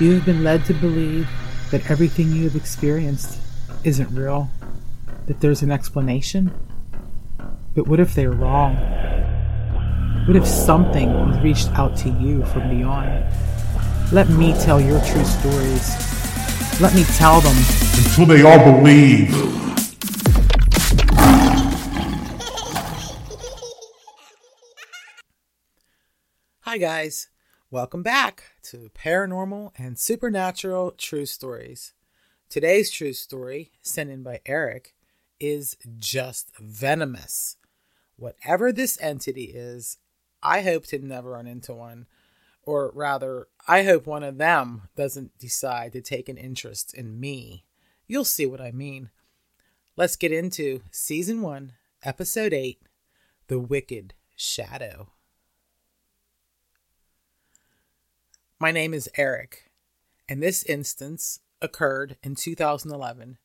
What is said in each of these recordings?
You have been led to believe that everything you have experienced isn't real, that there's an explanation. But what if they're wrong? What if something has reached out to you from beyond? Let me tell your true stories. Let me tell them. Until they all believe. Hi, guys. Welcome back to Paranormal and Supernatural True Stories. Today's true story, sent in by Eric, is just venomous. Whatever this entity is, I hope to never run into one. Or rather, I hope one of them doesn't decide to take an interest in me. You'll see what I mean. Let's get into Season 1, Episode 8 The Wicked Shadow. My name is Eric, and this instance occurred in 2011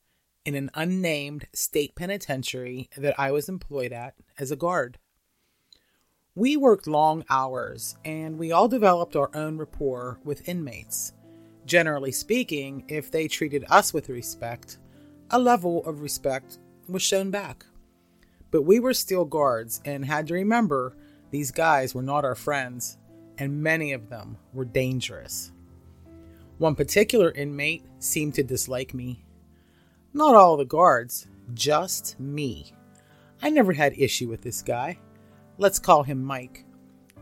in an unnamed state penitentiary that I was employed at as a guard. We worked long hours and we all developed our own rapport with inmates. Generally speaking, if they treated us with respect, a level of respect was shown back. But we were still guards and had to remember these guys were not our friends and many of them were dangerous. One particular inmate seemed to dislike me. Not all the guards, just me. I never had issue with this guy. Let's call him Mike.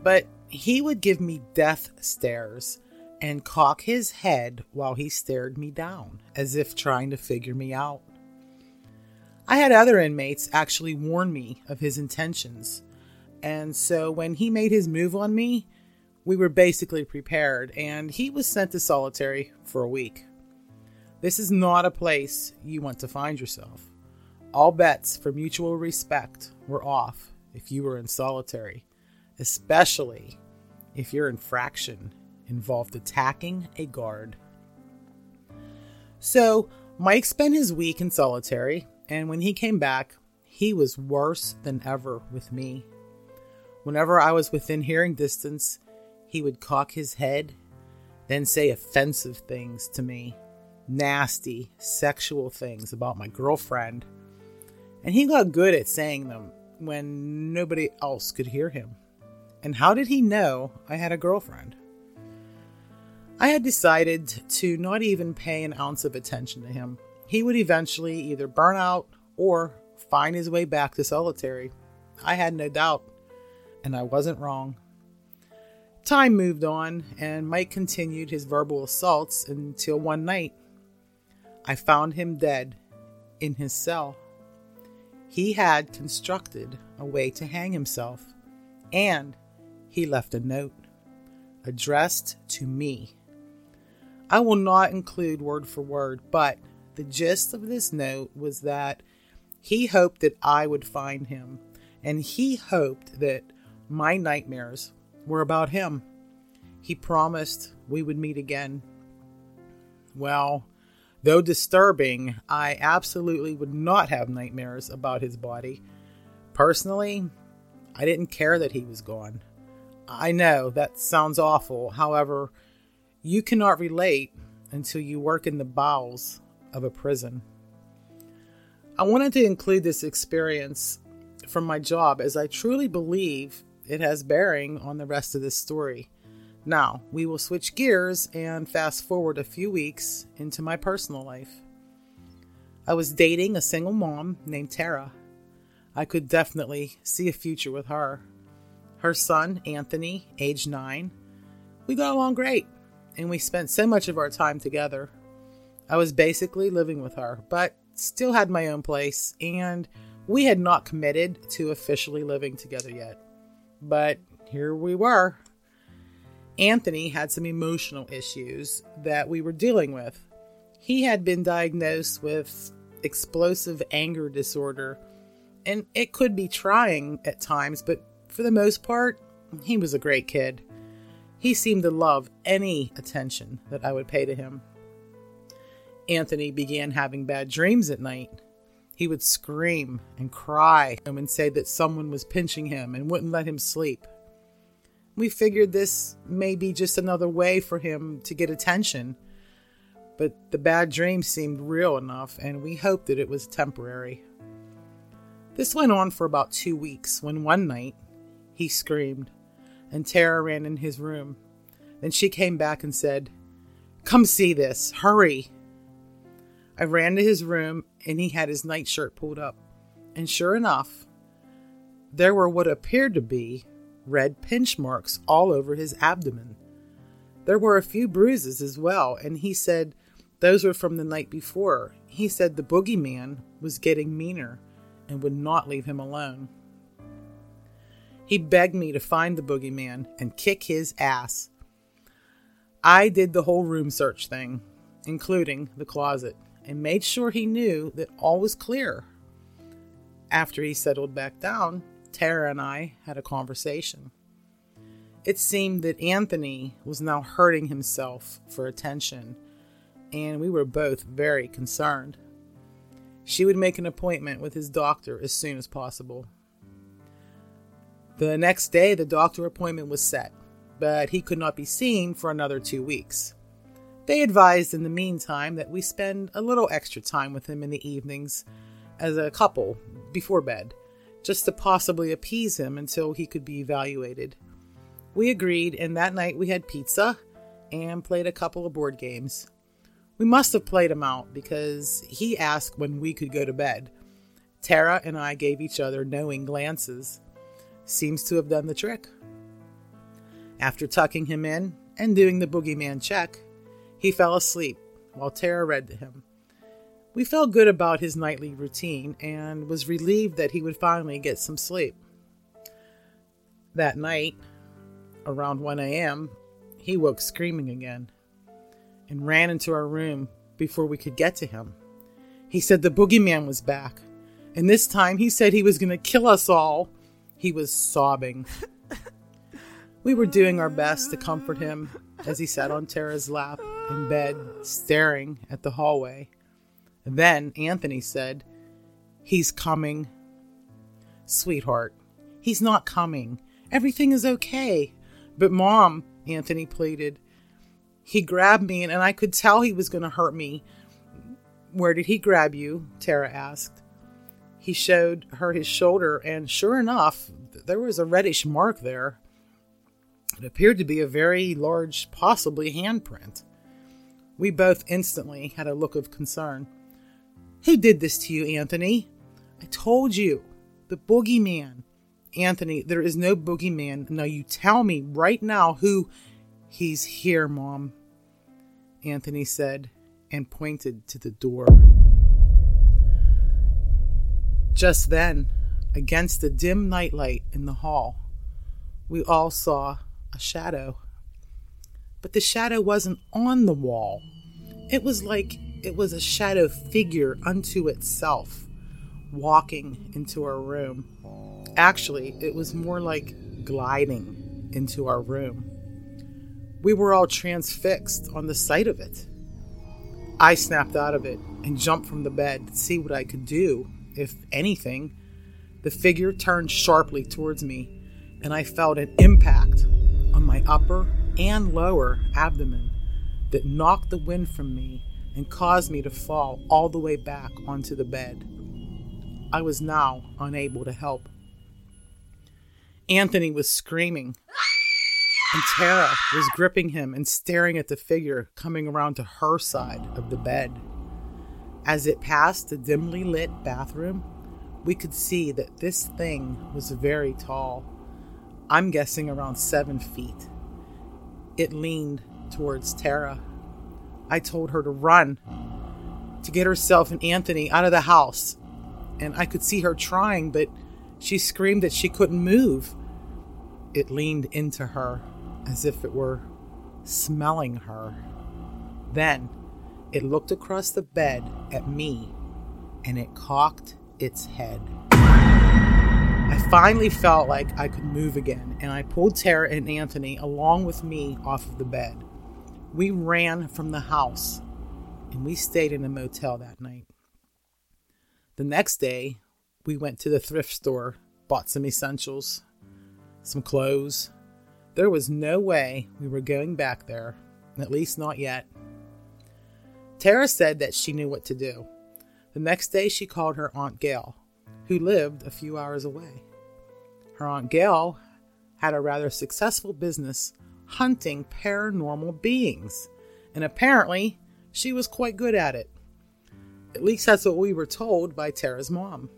But he would give me death stares and cock his head while he stared me down, as if trying to figure me out. I had other inmates actually warn me of his intentions, and so when he made his move on me, we were basically prepared, and he was sent to solitary for a week. This is not a place you want to find yourself. All bets for mutual respect were off if you were in solitary, especially if your infraction involved attacking a guard. So, Mike spent his week in solitary, and when he came back, he was worse than ever with me. Whenever I was within hearing distance, he would cock his head, then say offensive things to me, nasty, sexual things about my girlfriend. And he got good at saying them when nobody else could hear him. And how did he know I had a girlfriend? I had decided to not even pay an ounce of attention to him. He would eventually either burn out or find his way back to solitary. I had no doubt, and I wasn't wrong. Time moved on, and Mike continued his verbal assaults until one night I found him dead in his cell. He had constructed a way to hang himself, and he left a note addressed to me. I will not include word for word, but the gist of this note was that he hoped that I would find him, and he hoped that my nightmares were about him. He promised we would meet again. Well, though disturbing, I absolutely would not have nightmares about his body. Personally, I didn't care that he was gone. I know that sounds awful. However, you cannot relate until you work in the bowels of a prison. I wanted to include this experience from my job as I truly believe it has bearing on the rest of this story. Now, we will switch gears and fast forward a few weeks into my personal life. I was dating a single mom named Tara. I could definitely see a future with her. Her son, Anthony, age 9, we got along great, and we spent so much of our time together. I was basically living with her, but still had my own place, and we had not committed to officially living together yet. But here we were. Anthony had some emotional issues that we were dealing with. He had been diagnosed with explosive anger disorder, and it could be trying at times, but for the most part, he was a great kid. He seemed to love any attention that I would pay to him. Anthony began having bad dreams at night. He would scream and cry and say that someone was pinching him and wouldn't let him sleep. we figured this may be just another way for him to get attention. But the bad dream seemed real enough, and we hoped that it was temporary. This went on for about two weeks when one night he screamed, and Tara ran in his room. Then she came back and said, Come see this, hurry. I ran to his room, and he had his nightshirt pulled up. And sure enough, there were what appeared to be red pinch marks all over his abdomen. There were a few bruises as well, and he said those were from the night before. He said the boogeyman was getting meaner and would not leave him alone. He begged me to find the boogeyman and kick his ass. I did the whole room search thing, including the closet, and made sure he knew that all was clear. After he settled back down, Tara and I had a conversation. It seemed that Anthony was now hurting himself for attention, and we were both very concerned. She would make an appointment with his doctor as soon as possible. The next day, the doctor appointment was set, but he could not be seen for another two weeks. They advised in the meantime that we spend a little extra time with him in the evenings as a couple before bed just to possibly appease him until he could be evaluated. We agreed, and that night we had pizza and played a couple of board games. We must have played him out because he asked when we could go to bed. Tara and I gave each other knowing glances. Seems to have done the trick. After tucking him in and doing the boogeyman check, he fell asleep while Tara read to him. We felt good about his nightly routine and was relieved that he would finally get some sleep. That night, around 1 a.m., he woke screaming again and ran into our room before we could get to him. He said the boogeyman was back, and this time he said he was going to kill us all. He was sobbing. we were doing our best to comfort him as he sat on Tara's lap in bed, staring at the hallway. Then Anthony said, He's coming. Sweetheart, he's not coming. Everything is okay. But, Mom, Anthony pleaded, he grabbed me and I could tell he was going to hurt me. Where did he grab you? Tara asked. He showed her his shoulder, and sure enough, there was a reddish mark there. It appeared to be a very large, possibly handprint. We both instantly had a look of concern. Who did this to you, Anthony? I told you. The boogeyman. Anthony, there is no boogeyman. Now you tell me right now who. He's here, Mom. Anthony said and pointed to the door. Just then, against the dim nightlight in the hall, we all saw a shadow. But the shadow wasn't on the wall. It was like it was a shadow figure unto itself walking into our room. Actually, it was more like gliding into our room. We were all transfixed on the sight of it. I snapped out of it and jumped from the bed to see what I could do, if anything. The figure turned sharply towards me, and I felt an impact my upper and lower abdomen that knocked the wind from me and caused me to fall all the way back onto the bed. I was now unable to help. Anthony was screaming, and Tara was gripping him and staring at the figure coming around to her side of the bed. As it passed the dimly lit bathroom, we could see that this thing was very tall. I'm guessing around seven feet. It leaned towards Tara I told her to run, to get herself and Anthony out of the house. And I could see her trying, but she screamed that she couldn't move. It leaned into her as if it were smelling her. Then it looked across the bed at me and it cocked its head. I finally felt like I could move again, and I pulled Tara and Anthony along with me off of the bed. We ran from the house and we stayed in a motel that night. The next day, we went to the thrift store, bought some essentials, some clothes. There was no way we were going back there, at least not yet. Tara said that she knew what to do. The next day, she called her Aunt Gail, who lived a few hours away. Her Aunt Gail had a rather successful business hunting paranormal beings, and apparently she was quite good at it. At least that's what we were told by Tara's mom.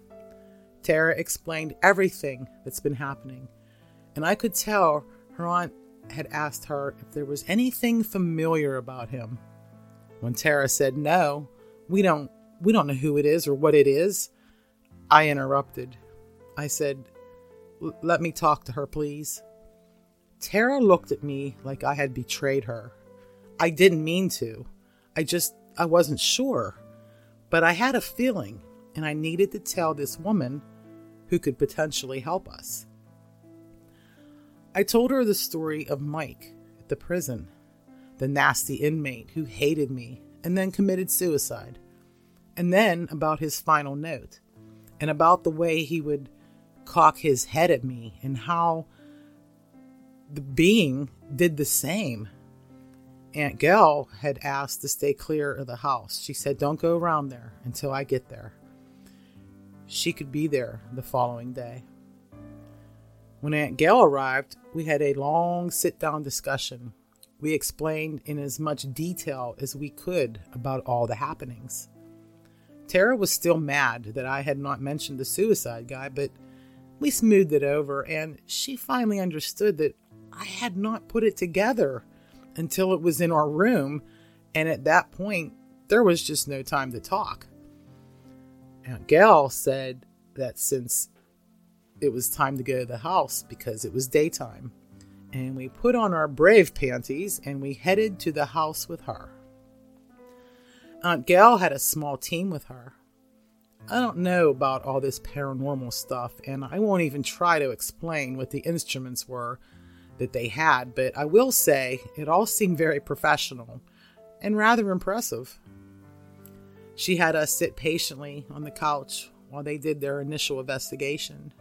Tara explained everything that's been happening, and I could tell her aunt had asked her if there was anything familiar about him. When Tara said no, we don't we don't know who it is or what it is, I interrupted. I said, "Let me talk to her, please." Tara looked at me like I had betrayed her. I didn't mean to. I just I wasn't sure. But I had a feeling and I needed to tell this woman who could potentially help us. I told her the story of Mike at the prison, the nasty inmate who hated me and then committed suicide, and then about his final note, and about the way he would cock his head at me and how the being did the same. Aunt Gail had asked to stay clear of the house. She said, Don't go around there until I get there. She could be there the following day. When Aunt Gail arrived, we had a long sit down discussion. We explained in as much detail as we could about all the happenings. Tara was still mad that I had not mentioned the suicide guy, but we smoothed it over, and she finally understood that I had not put it together until it was in our room, and at that point, there was just no time to talk. Aunt Gail said that since it was time to go to the house because it was daytime, and we put on our brave panties and we headed to the house with her. Aunt Gail had a small team with her. I don't know about all this paranormal stuff, and I won't even try to explain what the instruments were that they had, but I will say it all seemed very professional and rather impressive. She had us sit patiently on the couch while they did their initial investigation.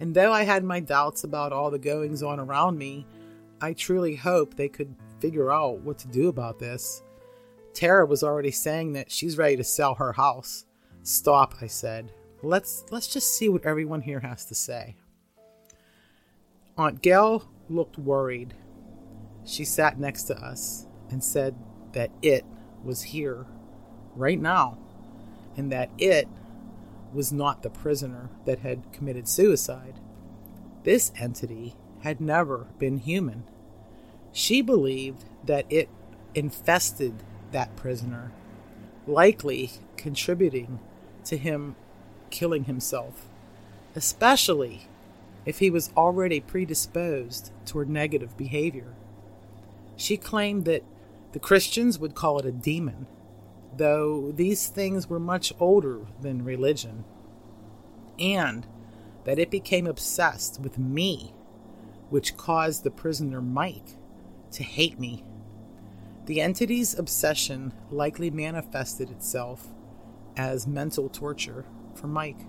And though I had my doubts about all the goings on around me, I truly hoped they could figure out what to do about this. Tara was already saying that she's ready to sell her house. Stop, I said. Let's let's just see what everyone here has to say. Aunt Gail looked worried. She sat next to us and said that it was here right now and that it was not the prisoner that had committed suicide. This entity had never been human. She believed that it infested that prisoner, likely contributing to him killing himself, especially if he was already predisposed toward negative behavior. She claimed that the Christians would call it a demon, though these things were much older than religion, and that it became obsessed with me, which caused the prisoner Mike to hate me. The entity's obsession likely manifested itself as mental torture for Mike.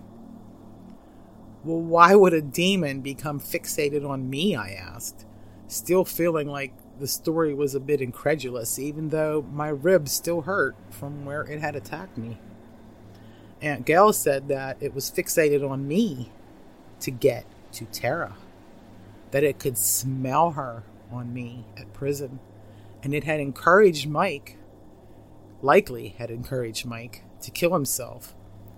Well, why would a demon become fixated on me? I asked, still feeling like the story was a bit incredulous, even though my ribs still hurt from where it had attacked me. Aunt Gail said that it was fixated on me to get to Tara, that it could smell her on me at prison, and it had encouraged Mike, likely had encouraged Mike, to kill himself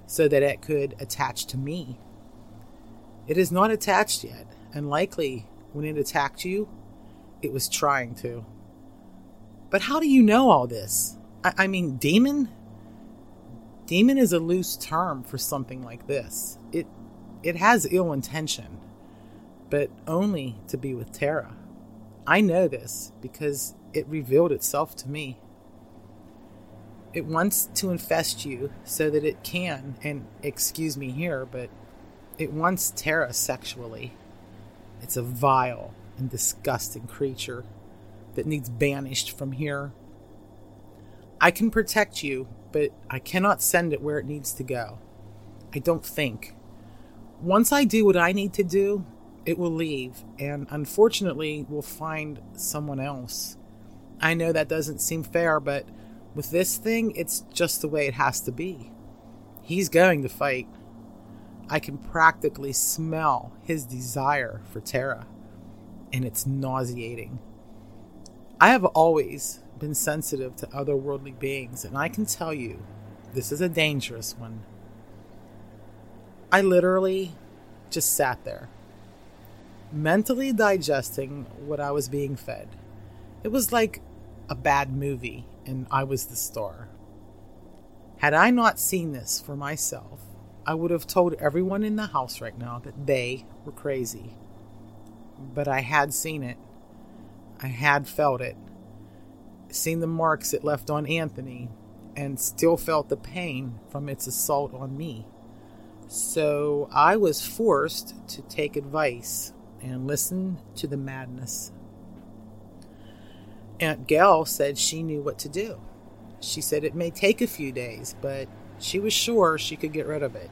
so that it could attach to me it is not attached yet, and likely when it attacked you, it was trying to. But how do you know all this? I, I mean, demon? Demon is a loose term for something like this. It it has ill intention, but only to be with Tara. I know this because it revealed itself to me. It wants to infest you so that it can, and excuse me here, but it wants Tara sexually. It's a vile and disgusting creature that needs banished from here. I can protect you, but I cannot send it where it needs to go. I don't think. Once I do what I need to do, it will leave, and unfortunately, will find someone else. I know that doesn't seem fair, but with this thing, it's just the way it has to be. He's going to fight. I can practically smell his desire for Tara, and it's nauseating. I have always been sensitive to otherworldly beings, and I can tell you this is a dangerous one. I literally just sat there, mentally digesting what I was being fed. It was like a bad movie, and I was the star. Had I not seen this for myself, I would have told everyone in the house right now that they were crazy. But I had seen it. I had felt it. Seen the marks it left on Anthony, and still felt the pain from its assault on me. So I was forced to take advice and listen to the madness. Aunt Gail said she knew what to do. She said it may take a few days, but she was sure she could get rid of it.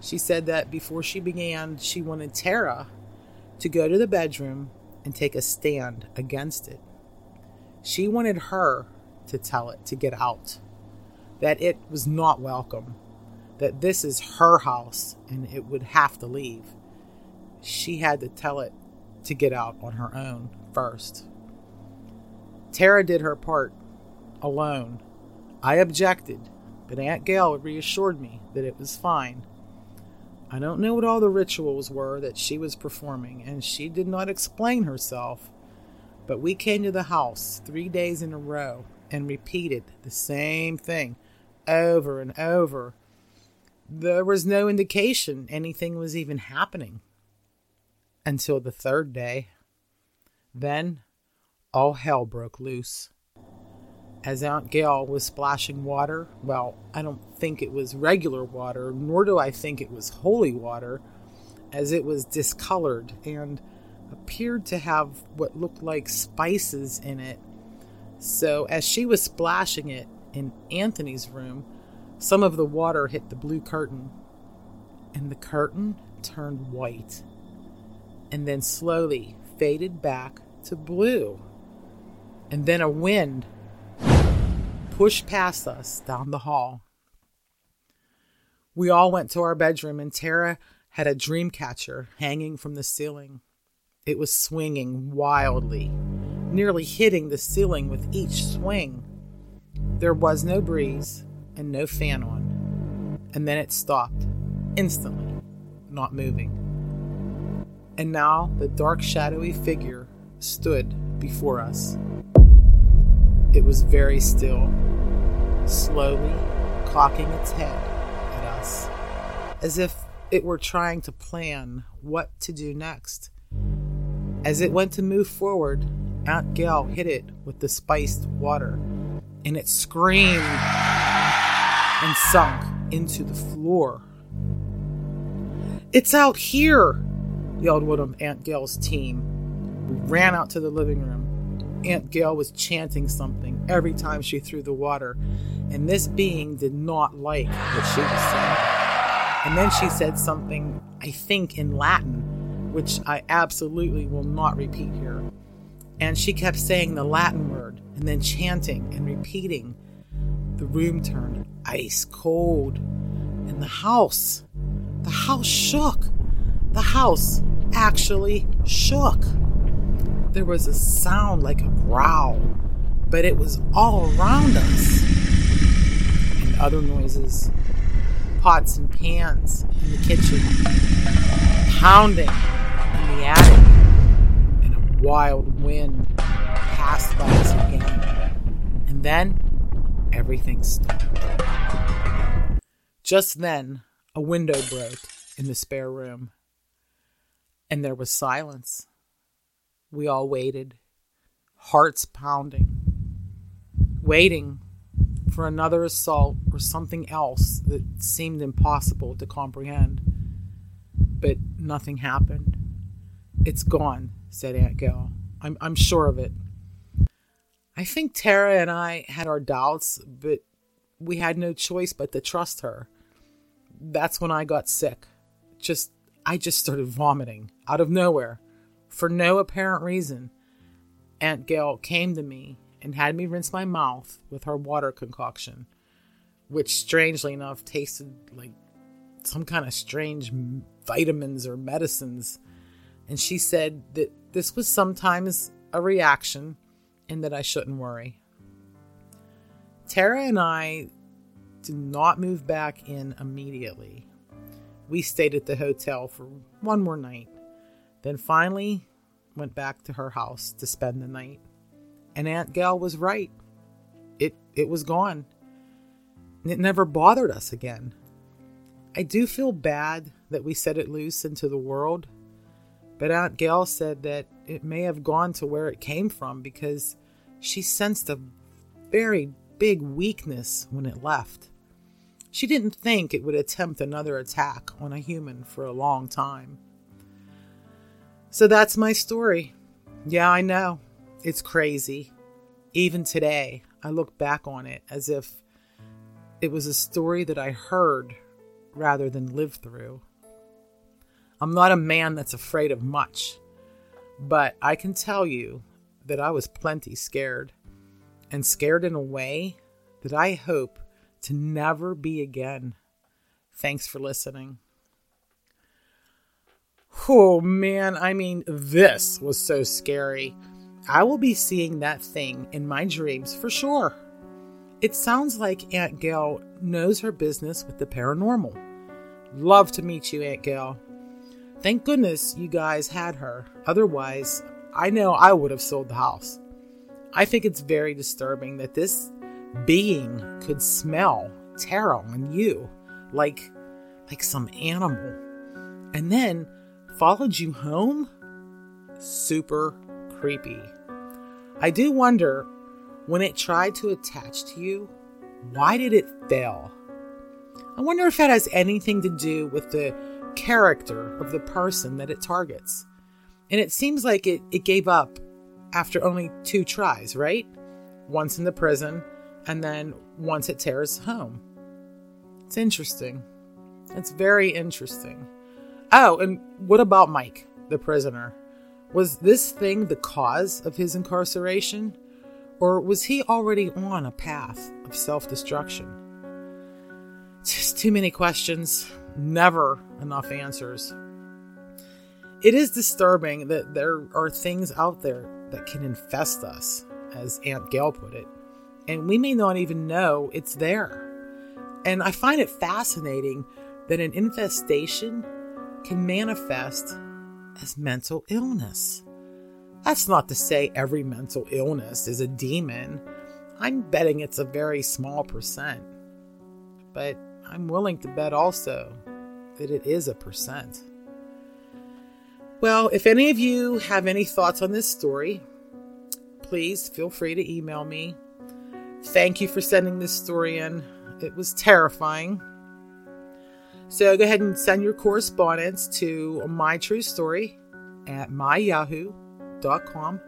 She said that before she began, she wanted Tara to go to the bedroom and take a stand against it. She wanted her to tell it to get out, that it was not welcome, that this is her house and it would have to leave. She had to tell it to get out on her own first. Tara did her part alone. I objected, but Aunt Gail reassured me that it was fine. I don't know what all the rituals were that she was performing, and she did not explain herself. But we came to the house three days in a row and repeated the same thing over and over. There was no indication anything was even happening until the third day. Then all hell broke loose as Aunt Gail was splashing water. Well, I don't think it was regular water, nor do I think it was holy water, as it was discolored and appeared to have what looked like spices in it. So, as she was splashing it in Anthony's room, some of the water hit the blue curtain, and the curtain turned white and then slowly faded back to blue. And then a wind pushed past us down the hall. We all went to our bedroom, and Tara had a dream catcher hanging from the ceiling. It was swinging wildly, nearly hitting the ceiling with each swing. There was no breeze and no fan on, and then it stopped instantly, not moving. And now the dark, shadowy figure stood before us. It was very still, slowly cocking its head at us, as if it were trying to plan what to do next. As it went to move forward, Aunt Gail hit it with the spiced water, and it screamed and sunk into the floor. It's out here! yelled one of Aunt Gail's team. We ran out to the living room. Aunt Gail was chanting something every time she threw the water, and this being did not like what she was saying. And then she said something, I think in Latin, which I absolutely will not repeat here. And she kept saying the Latin word and then chanting and repeating. The room turned ice cold, and the house, the house shook. The house actually shook. There was a sound like a growl, but it was all around us. And other noises pots and pans in the kitchen, pounding in the attic, and a wild wind passed by us again. And then everything stopped. Just then, a window broke in the spare room, and there was silence. We all waited, hearts pounding, waiting for another assault or something else that seemed impossible to comprehend. But nothing happened. It's gone, said Aunt Gail. I'm, I'm sure of it. I think Tara and I had our doubts, but we had no choice but to trust her. That's when I got sick. Just I just started vomiting out of nowhere for no apparent reason. Aunt Gail came to me and had me rinse my mouth with her water concoction, which strangely enough tasted like some kind of strange vitamins or medicines. And she said that this was sometimes a reaction and that I shouldn't worry. Tara and I did not move back in immediately. We stayed at the hotel for one more night, then finally went back to her house to spend the night. And Aunt Gail was right. It it was gone. It never bothered us again. I do feel bad that we set it loose into the world, but Aunt Gail said that it may have gone to where it came from because she sensed a very big weakness when it left. She didn't think it would attempt another attack on a human for a long time. So that's my story. Yeah, I know. It's crazy. Even today, I look back on it as if it was a story that I heard rather than lived through. I'm not a man that's afraid of much, but I can tell you that I was plenty scared, and scared in a way that I hope to never be again. Thanks for listening. Oh man, I mean, this was so scary. I will be seeing that thing in my dreams for sure. It sounds like Aunt Gail knows her business with the paranormal. Love to meet you, Aunt Gail. Thank goodness you guys had her. Otherwise, I know I would have sold the house. I think it's very disturbing that this being could smell Tara on you like like some animal. And then followed you home? Super creepy. I do wonder when it tried to attach to you, why did it fail? I wonder if that has anything to do with the character of the person that it targets. And it seems like it, it gave up after only two tries, right? Once in the prison, and then once at Tara's home. It's interesting. It's very interesting. Oh, and what about Mike, the prisoner? Was this thing the cause of his incarceration? Or was he already on a path of self destruction? Just too many questions, never enough answers. It is disturbing that there are things out there that can infest us, as Aunt Gail put it, and we may not even know it's there. And I find it fascinating that an infestation can manifest as mental illness. That's not to say every mental illness is a demon. I'm betting it's a very small percent. But I'm willing to bet also that it is a percent. Well, if any of you have any thoughts on this story, please feel free to email me. Thank you for sending this story in. It was terrifying. So go ahead and send your correspondence to my true story at myyahoo.com.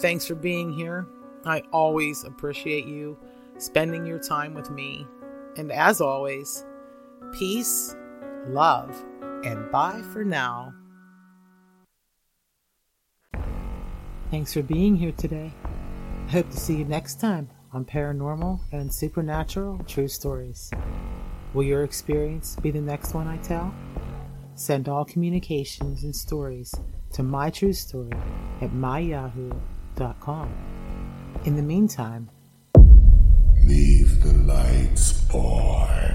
Thanks for being here. I always appreciate you spending your time with me. And as always, peace, love, and bye for now. Thanks for being here today. I hope to see you next time on Paranormal and Supernatural True Stories. Will your experience be the next one I tell? Send all communications and stories to mytruestory at myyahoo.com. In the meantime, leave the lights on.